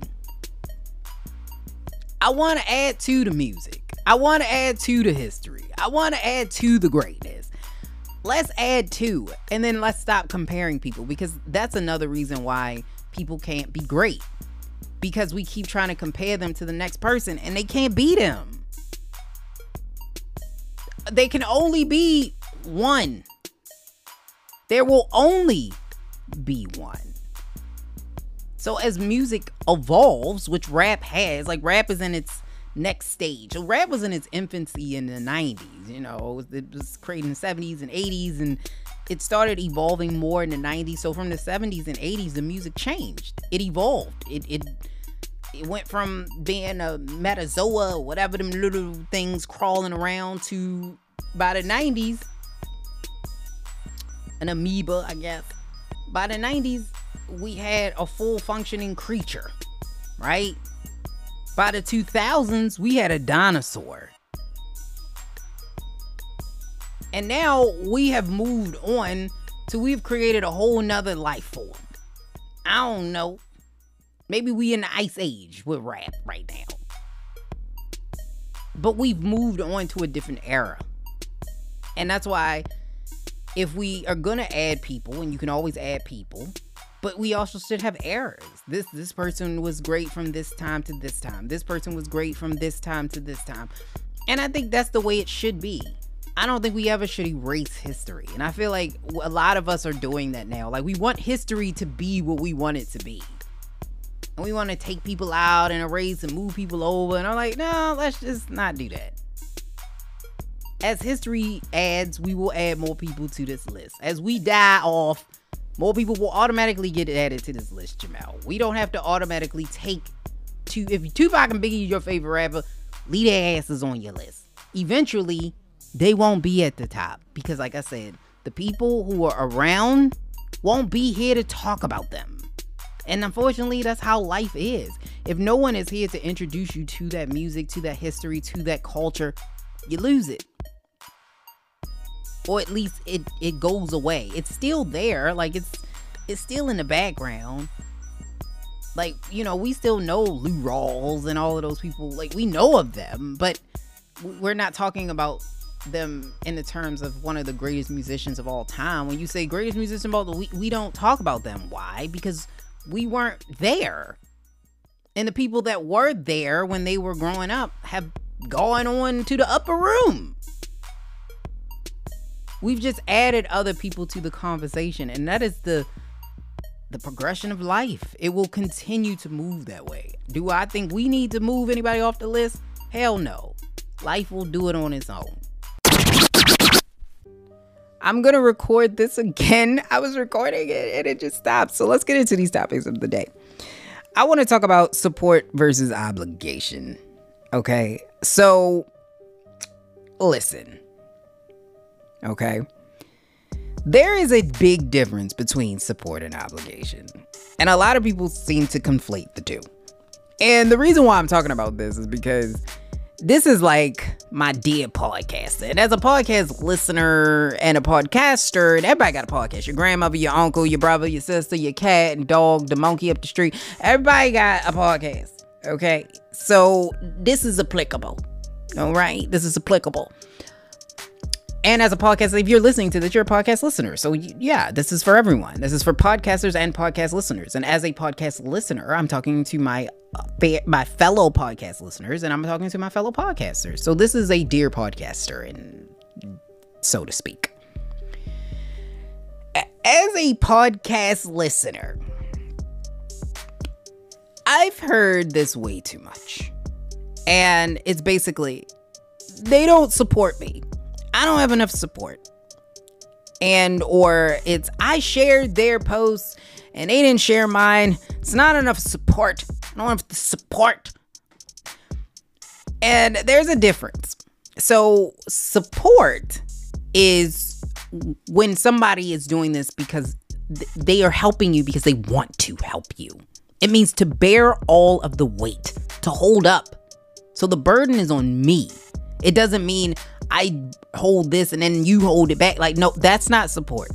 I want to add to the music. I want to add two to history. I want to add to the greatness. Let's add to, and then let's stop comparing people because that's another reason why people can't be great. Because we keep trying to compare them to the next person and they can't beat them. They can only be one. There will only be one. So as music evolves, which rap has, like rap is in its next stage. Rap was in its infancy in the 90s, you know, it was, it was created in the 70s and 80s and it started evolving more in the 90s. So from the 70s and 80s, the music changed. It evolved. It it it went from being a metazoa, whatever them little things crawling around, to by the 90s, an amoeba, I guess. By the 90s, we had a full functioning creature, right? By the 2000s, we had a dinosaur. And now we have moved on to we've created a whole nother life form. I don't know. Maybe we in the ice age with rap right now. But we've moved on to a different era. And that's why if we are gonna add people, and you can always add people, but we also should have errors. This this person was great from this time to this time. This person was great from this time to this time. And I think that's the way it should be. I don't think we ever should erase history. And I feel like a lot of us are doing that now. Like we want history to be what we want it to be. And we want to take people out and erase and move people over. And I'm like, no, let's just not do that. As history adds, we will add more people to this list. As we die off, more people will automatically get added to this list, Jamal. We don't have to automatically take two. If Tupac and Biggie is your favorite rapper, leave their asses on your list. Eventually, they won't be at the top because, like I said, the people who are around won't be here to talk about them. And unfortunately, that's how life is. If no one is here to introduce you to that music, to that history, to that culture, you lose it or at least it it goes away. It's still there, like it's it's still in the background. Like you know, we still know Lou Rawls and all of those people. Like we know of them, but we're not talking about them in the terms of one of the greatest musicians of all time. When you say greatest musician of all, we we don't talk about them. Why? Because we weren't there. And the people that were there when they were growing up have gone on to the upper room. We've just added other people to the conversation, and that is the the progression of life. It will continue to move that way. Do I think we need to move anybody off the list? Hell no. Life will do it on its own. I'm gonna record this again. I was recording it and it just stopped. So let's get into these topics of the day. I want to talk about support versus obligation. Okay. So listen. Okay. There is a big difference between support and obligation. And a lot of people seem to conflate the two. And the reason why I'm talking about this is because this is like my dear podcaster. And as a podcast listener and a podcaster, and everybody got a podcast. Your grandmother, your uncle, your brother, your sister, your cat and dog, the monkey up the street. Everybody got a podcast. Okay. So this is applicable. All right. This is applicable. And as a podcast, if you're listening to this, you're a podcast listener. So yeah, this is for everyone. This is for podcasters and podcast listeners. And as a podcast listener, I'm talking to my my fellow podcast listeners, and I'm talking to my fellow podcasters. So this is a dear podcaster, and so to speak. As a podcast listener, I've heard this way too much. And it's basically, they don't support me. I don't have enough support. And, or it's, I shared their posts and they didn't share mine. It's not enough support. I don't have the support. And there's a difference. So, support is when somebody is doing this because they are helping you because they want to help you. It means to bear all of the weight, to hold up. So the burden is on me. It doesn't mean I hold this and then you hold it back. Like, no, that's not support.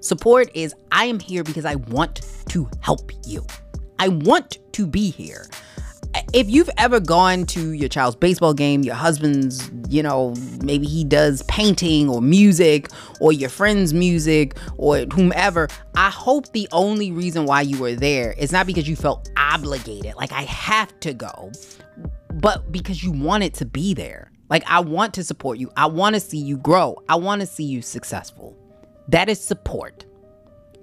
Support is I am here because I want to help you. I want to be here if you've ever gone to your child's baseball game, your husband's, you know, maybe he does painting or music or your friend's music or whomever, I hope the only reason why you were there is not because you felt obligated, like I have to go, but because you wanted to be there. Like I want to support you. I want to see you grow. I want to see you successful. That is support.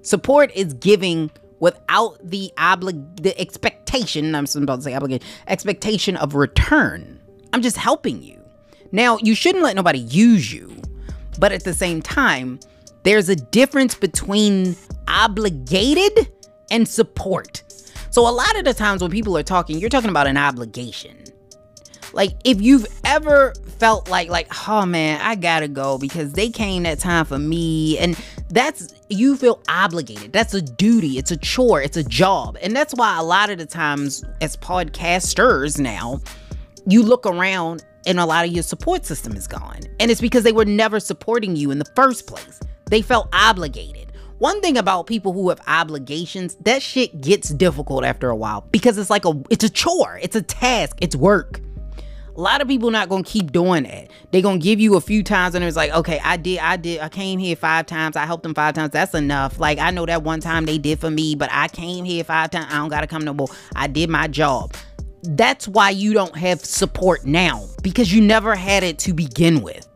Support is giving without the oblig the expectation, I'm about to say obligation, expectation of return. I'm just helping you. Now, you shouldn't let nobody use you, but at the same time, there's a difference between obligated and support. So a lot of the times when people are talking, you're talking about an obligation. Like if you've ever felt like like oh man, I got to go because they came that time for me and that's you feel obligated. That's a duty, it's a chore, it's a job. And that's why a lot of the times as podcasters now, you look around and a lot of your support system is gone. And it's because they were never supporting you in the first place. They felt obligated. One thing about people who have obligations, that shit gets difficult after a while because it's like a it's a chore, it's a task, it's work a lot of people not gonna keep doing that. They're gonna give you a few times and it's like, okay, I did, I did, I came here five times, I helped them five times. That's enough. Like I know that one time they did for me, but I came here five times. I don't gotta come no more. I did my job. That's why you don't have support now because you never had it to begin with.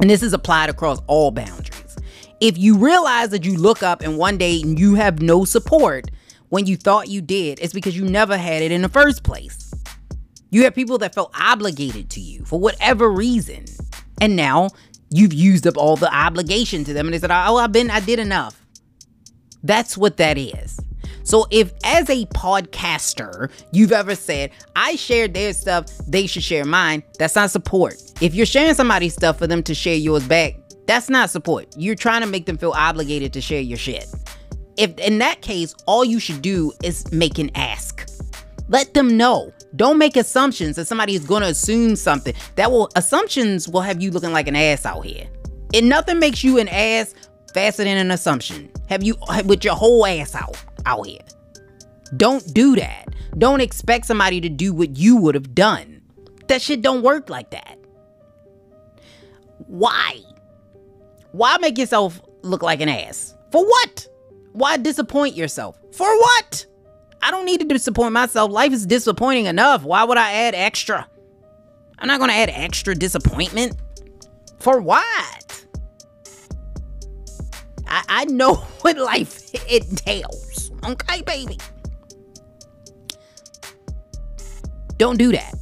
And this is applied across all boundaries. If you realize that you look up and one day you have no support when you thought you did, it's because you never had it in the first place. You have people that felt obligated to you for whatever reason. And now you've used up all the obligation to them and they said, Oh, I've been, I did enough. That's what that is. So if as a podcaster, you've ever said, I shared their stuff, they should share mine, that's not support. If you're sharing somebody's stuff for them to share yours back, that's not support. You're trying to make them feel obligated to share your shit. If in that case, all you should do is make an ask. Let them know. Don't make assumptions that somebody is going to assume something. That will assumptions will have you looking like an ass out here. And nothing makes you an ass faster than an assumption. Have you with your whole ass out out here. Don't do that. Don't expect somebody to do what you would have done. That shit don't work like that. Why? Why make yourself look like an ass? For what? Why disappoint yourself? For what? I don't need to disappoint myself. Life is disappointing enough. Why would I add extra? I'm not going to add extra disappointment. For what? I, I know what life entails. Okay, baby. Don't do that.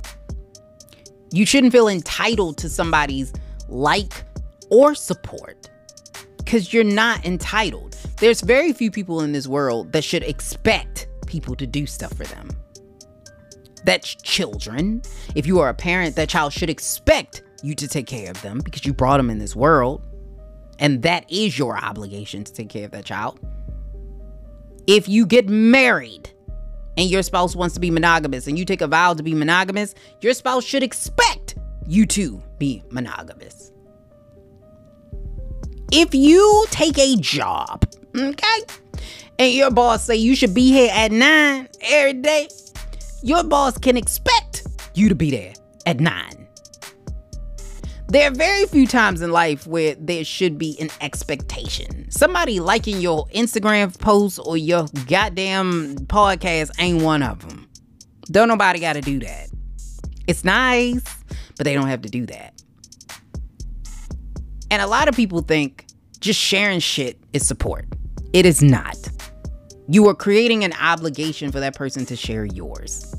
You shouldn't feel entitled to somebody's like or support because you're not entitled. There's very few people in this world that should expect people to do stuff for them. That's children. If you are a parent, that child should expect you to take care of them because you brought them in this world. And that is your obligation to take care of that child. If you get married and your spouse wants to be monogamous and you take a vow to be monogamous, your spouse should expect you to be monogamous. If you take a job, okay, and your boss say you should be here at 9 every day, your boss can expect you to be there at 9. There are very few times in life where there should be an expectation. Somebody liking your Instagram post or your goddamn podcast ain't one of them. Don't nobody got to do that. It's nice, but they don't have to do that. And a lot of people think just sharing shit is support. It is not. You are creating an obligation for that person to share yours.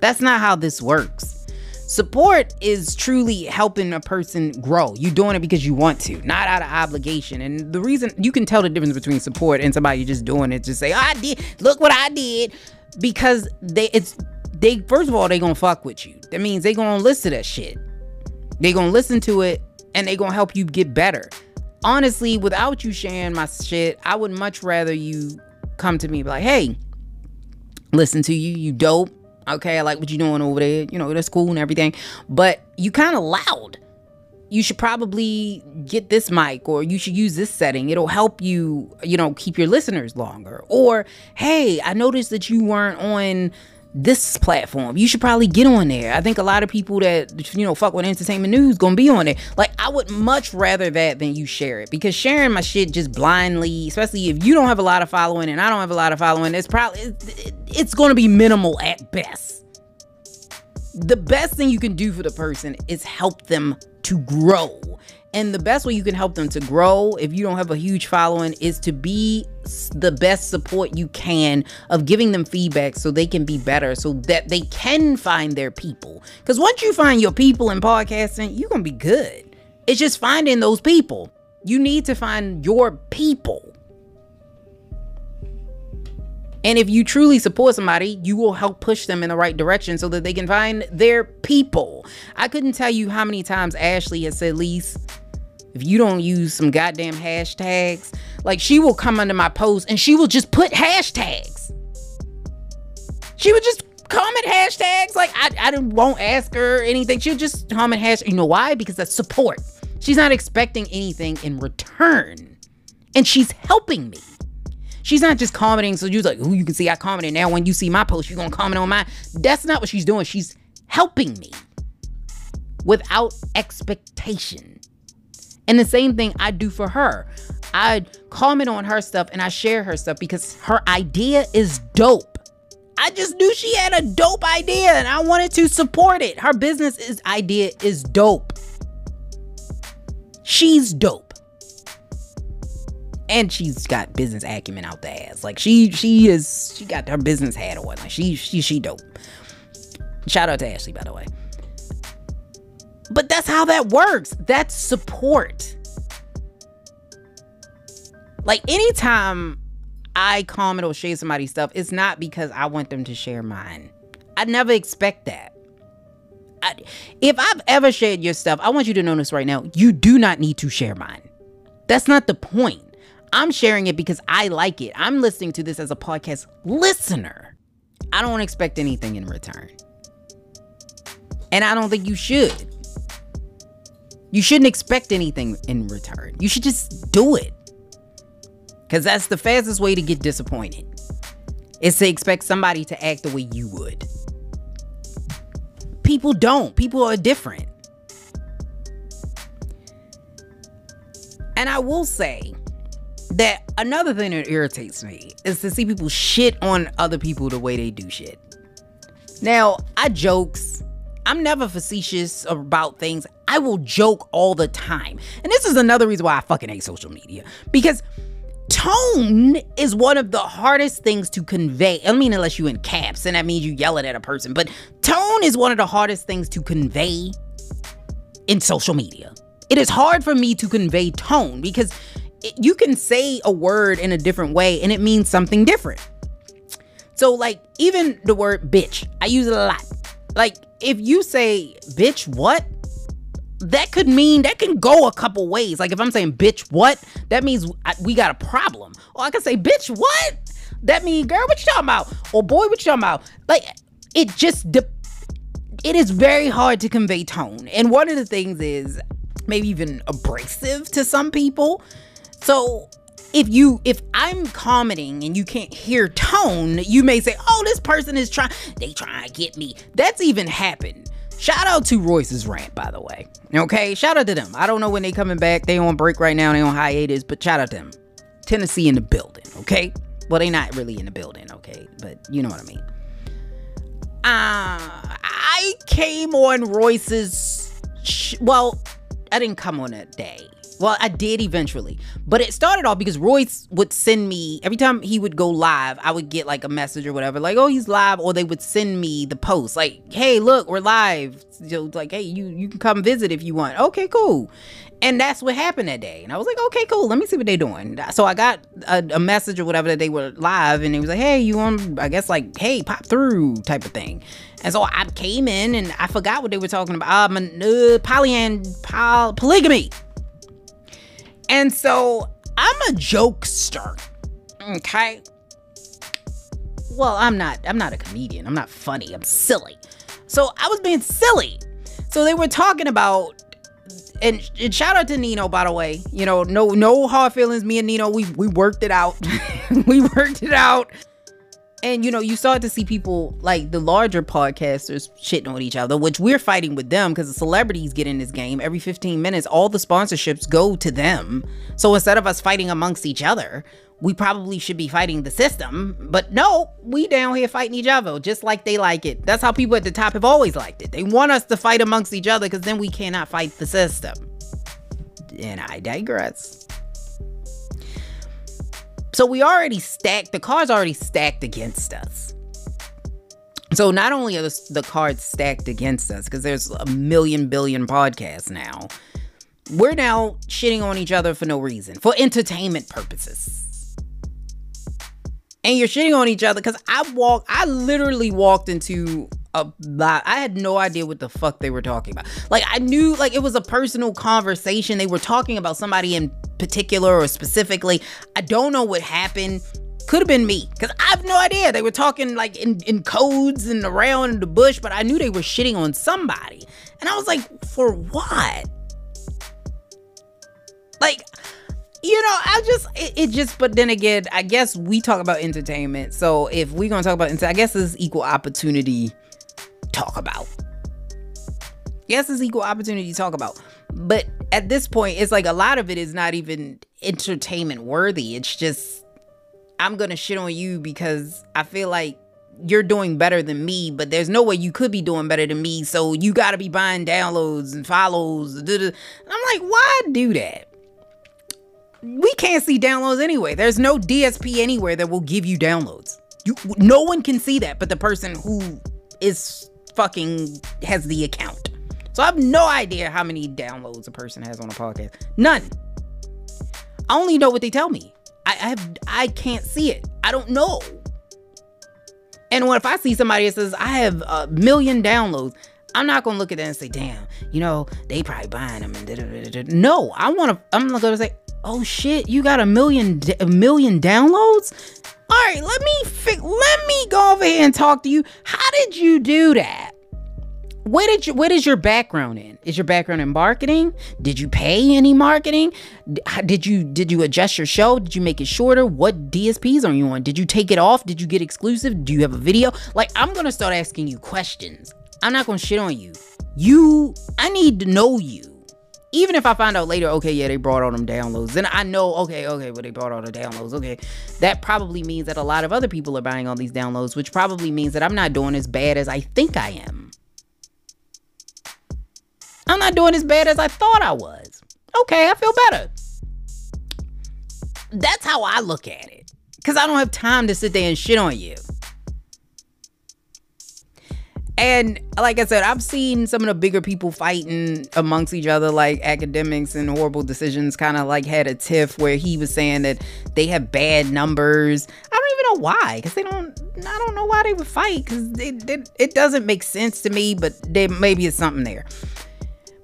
That's not how this works. Support is truly helping a person grow. You're doing it because you want to, not out of obligation. And the reason you can tell the difference between support and somebody just doing it, just say, oh, I did, look what I did. Because they it's they first of all, they gonna fuck with you. That means they gonna listen to that shit. They gonna listen to it and they gonna help you get better. Honestly, without you sharing my shit, I would much rather you come to me like, hey, listen to you, you dope Okay, I like what you're doing over there. You know, that's cool and everything. But you kind of loud. You should probably get this mic or you should use this setting. It'll help you, you know, keep your listeners longer. Or, hey, I noticed that you weren't on this platform. You should probably get on there. I think a lot of people that you know fuck with entertainment news gonna be on it. Like I would much rather that than you share it because sharing my shit just blindly, especially if you don't have a lot of following and I don't have a lot of following, it's probably it's gonna be minimal at best. The best thing you can do for the person is help them to grow. And the best way you can help them to grow, if you don't have a huge following, is to be the best support you can of giving them feedback so they can be better, so that they can find their people. Because once you find your people in podcasting, you're going to be good. It's just finding those people. You need to find your people. And if you truly support somebody, you will help push them in the right direction so that they can find their people. I couldn't tell you how many times Ashley has said, Lise, if you don't use some goddamn hashtags, like she will come under my post and she will just put hashtags. She would just comment hashtags. Like I, I won't ask her anything. She'll just comment hashtag. You know why? Because that's support. She's not expecting anything in return. And she's helping me. She's not just commenting so you're like, oh, you can see I commented. Now when you see my post, you're gonna comment on mine. That's not what she's doing. She's helping me without expectation. And the same thing I do for her. I comment on her stuff and I share her stuff because her idea is dope. I just knew she had a dope idea and I wanted to support it. Her business is idea is dope. She's dope. And she's got business acumen out the ass. Like she she is she got her business hat on. Like she she she dope. Shout out to Ashley by the way. But that's how that works. That's support. Like anytime I comment or share somebody's stuff, it's not because I want them to share mine. I never expect that. I, if I've ever shared your stuff, I want you to know this right now. You do not need to share mine. That's not the point. I'm sharing it because I like it. I'm listening to this as a podcast listener. I don't expect anything in return. And I don't think you should. You shouldn't expect anything in return. You should just do it. Because that's the fastest way to get disappointed. Is to expect somebody to act the way you would. People don't. People are different. And I will say that another thing that irritates me is to see people shit on other people the way they do shit. Now, I jokes I'm never facetious about things. I will joke all the time. And this is another reason why I fucking hate social media. Because tone is one of the hardest things to convey. I mean, unless you in caps, and that means you yelling at a person. But tone is one of the hardest things to convey in social media. It is hard for me to convey tone because it, you can say a word in a different way and it means something different. So, like, even the word bitch, I use it a lot. Like, if you say, bitch, what? That could mean that can go a couple ways. Like if I'm saying, bitch, what? That means we got a problem. Or I can say, bitch, what? That means, girl, what you talking about? Or boy, what you talking about? Like it just, de- it is very hard to convey tone. And one of the things is maybe even abrasive to some people. So if you if I'm commenting and you can't hear tone, you may say, "Oh, this person is trying they trying to get me." That's even happened. Shout out to Royce's rant, by the way. Okay, shout out to them. I don't know when they coming back. They on break right now. They on hiatus, but shout out to them. Tennessee in the building. Okay, well they not really in the building. Okay, but you know what I mean. Uh, I came on Royce's. Sh- well, I didn't come on that day. Well, I did eventually, but it started off because Royce would send me every time he would go live. I would get like a message or whatever, like, "Oh, he's live," or they would send me the post, like, "Hey, look, we're live." So, like, "Hey, you you can come visit if you want." Okay, cool. And that's what happened that day. And I was like, okay, cool. Let me see what they're doing. So I got a, a message or whatever that they were live, and it was like, hey, you on? I guess like, hey, pop through type of thing. And so I came in and I forgot what they were talking about. Um, uh, polyand, poly, polygamy. And so I'm a jokester. Okay. Well, I'm not I'm not a comedian. I'm not funny. I'm silly. So I was being silly. So they were talking about and, and shout out to Nino by the way. You know, no no hard feelings. Me and Nino, we we worked it out. we worked it out and you know you start to see people like the larger podcasters shitting on each other which we're fighting with them because the celebrities get in this game every 15 minutes. All the sponsorships go to them. So instead of us fighting amongst each other we probably should be fighting the system. But no we down here fighting each other just like they like it. That's how people at the top have always liked it. They want us to fight amongst each other because then we cannot fight the system. And i digress so we already stacked, the cards already stacked against us. So not only are the, the cards stacked against us, because there's a million billion podcasts now, we're now shitting on each other for no reason, for entertainment purposes. And you're shitting on each other because I walk, I literally walked into a lot. I had no idea what the fuck they were talking about. Like I knew like it was a personal conversation. They were talking about somebody in particular or specifically. I don't know what happened. Could have been me because I have no idea. They were talking like in, in codes and around in the bush, but I knew they were shitting on somebody. And I was like, for what? Like, you know, I just it, it, just but then again, I guess we talk about entertainment. So if we're gonna talk about I guess is equal opportunity talk about. Yes, it's equal opportunity to talk about. But at this point, it's like a lot of it is not even entertainment worthy. It's just, I'm going to shit on you because I feel like you're doing better than me, but there's no way you could be doing better than me. So you got to be buying downloads and follows. I'm like, why do that? We can't see downloads anyway. There's no DSP anywhere that will give you downloads. You, no one can see that but the person who is fucking has the account. So I have no idea how many downloads a person has on a podcast. None. I only know what they tell me. I, I have I can't see it. I don't know. And what if I see somebody that says I have a million downloads, I'm not gonna look at that and say, damn, you know, they probably buying them and da, da, da, no, I wanna I'm gonna go say, oh shit, you got a million a million downloads? All right, let me fi- let me go over here and talk to you. How did you do that? Where did you what is your background in? Is your background in marketing? Did you pay any marketing? Did you did you adjust your show? Did you make it shorter? What DSPs are you on? Did you take it off? Did you get exclusive? Do you have a video? Like I'm going to start asking you questions. I'm not going to shit on you. You I need to know you even if I find out later, okay, yeah, they brought all them downloads, then I know, okay, okay, but they brought all the downloads. Okay, that probably means that a lot of other people are buying all these downloads, which probably means that I'm not doing as bad as I think I am. I'm not doing as bad as I thought I was. Okay, I feel better. That's how I look at it. Because I don't have time to sit there and shit on you. And like I said, I've seen some of the bigger people fighting amongst each other, like Akademiks and horrible decisions. Kind of like had a tiff where he was saying that they have bad numbers. I don't even know why, because they don't. I don't know why they would fight, because it, it, it doesn't make sense to me. But there maybe it's something there.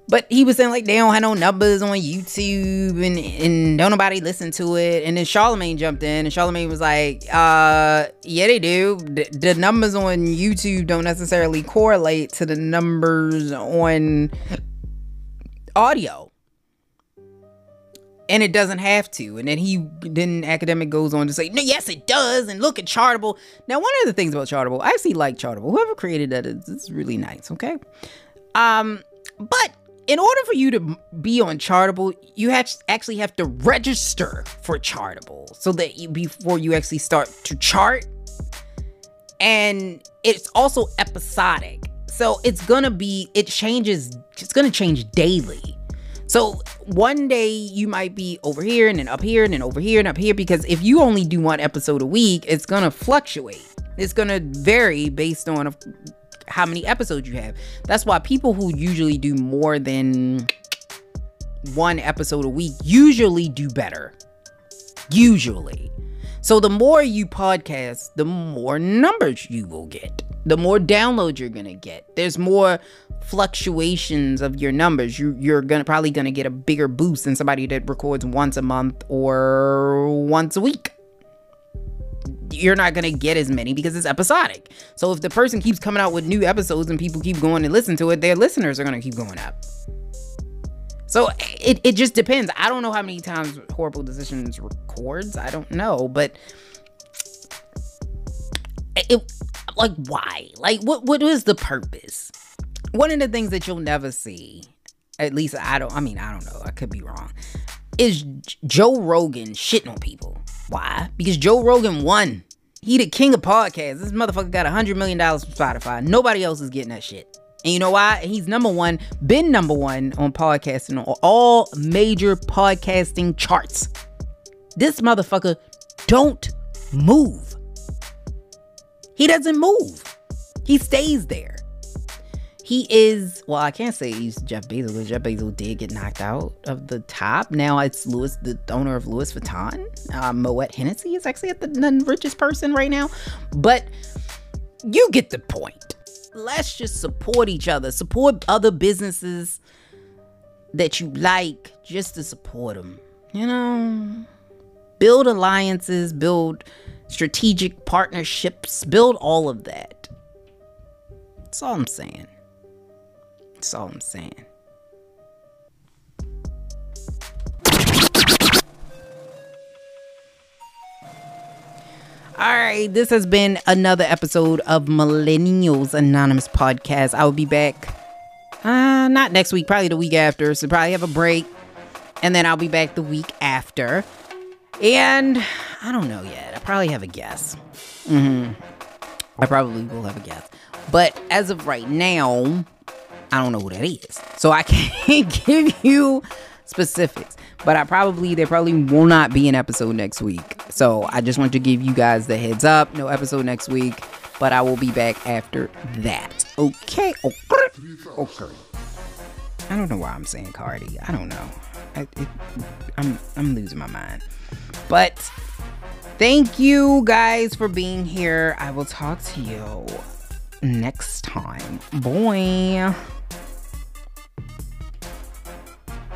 But he was saying like they don't have no numbers on YouTube and, and don't nobody listen to it. And then Charlemagne jumped in and Charlemagne was like, uh, yeah, they do. The, the numbers on YouTube don't necessarily correlate to the numbers on audio. And it doesn't have to. And then he then academic goes on to say, no, yes, it does. And look at Chartable. Now, one of the things about Chartable, I actually like Chartable. Whoever created that is it's really nice, okay? Um, but in order for you to be on Chartable, you have actually have to register for Chartable so that you, before you actually start to chart. And it's also episodic. So it's gonna be, it changes, it's gonna change daily. So one day you might be over here and then up here and then over here and up here because if you only do one episode a week, it's gonna fluctuate. It's gonna vary based on how many episodes you have. That's why people who usually do more than one episode a week usually do better. Usually. So the more you podcast, the more numbers you will get. The more downloads you're gonna get. There's more fluctuations of your numbers. You, you're gonna probably gonna get a bigger boost than somebody that records once a month or once a week you're not gonna get as many because it's episodic. So if the person keeps coming out with new episodes and people keep going and listen to it, their listeners are gonna keep going up. So it, it just depends. I don't know how many times Horrible Decisions records. I don't know, but it like why? Like what what is the purpose? One of the things that you'll never see, at least I don't I mean, I don't know, I could be wrong, is Joe Rogan shitting on people. Why? Because Joe Rogan won. He the king of podcasts. This motherfucker got a hundred million dollars from Spotify. Nobody else is getting that shit. And you know why? He's number one, been number one on podcasting on all major podcasting charts. This motherfucker don't move. He doesn't move. He stays there. He is, well, I can't say he's Jeff Bezos, but Jeff Bezos did get knocked out of the top. Now it's Louis, the owner of Louis Vuitton. Uh, Moet Hennessy is actually at the, the richest person right now. But you get the point. Let's just support each other, support other businesses that you like just to support them. You know, build alliances, build strategic partnerships, build all of that. That's all I'm saying. That's all I'm saying. All right, this has been another episode of Millennials Anonymous Podcast. I will be back, uh, not next week, probably the week after. So probably have a break, and then I'll be back the week after. And I don't know yet. I probably have a guess. Mm-hmm. I probably will have a guess. But as of right now, I don't know who that is. So I can't give you specifics. But I probably there probably will not be an episode next week. So I just want to give you guys the heads up. No episode next week, but I will be back after that. Okay. Okay. Oh, okay. I don't know why I'm saying Cardi. I don't know. I, it, I'm I'm losing my mind. But thank you guys for being here. I will talk to you next time. Boy.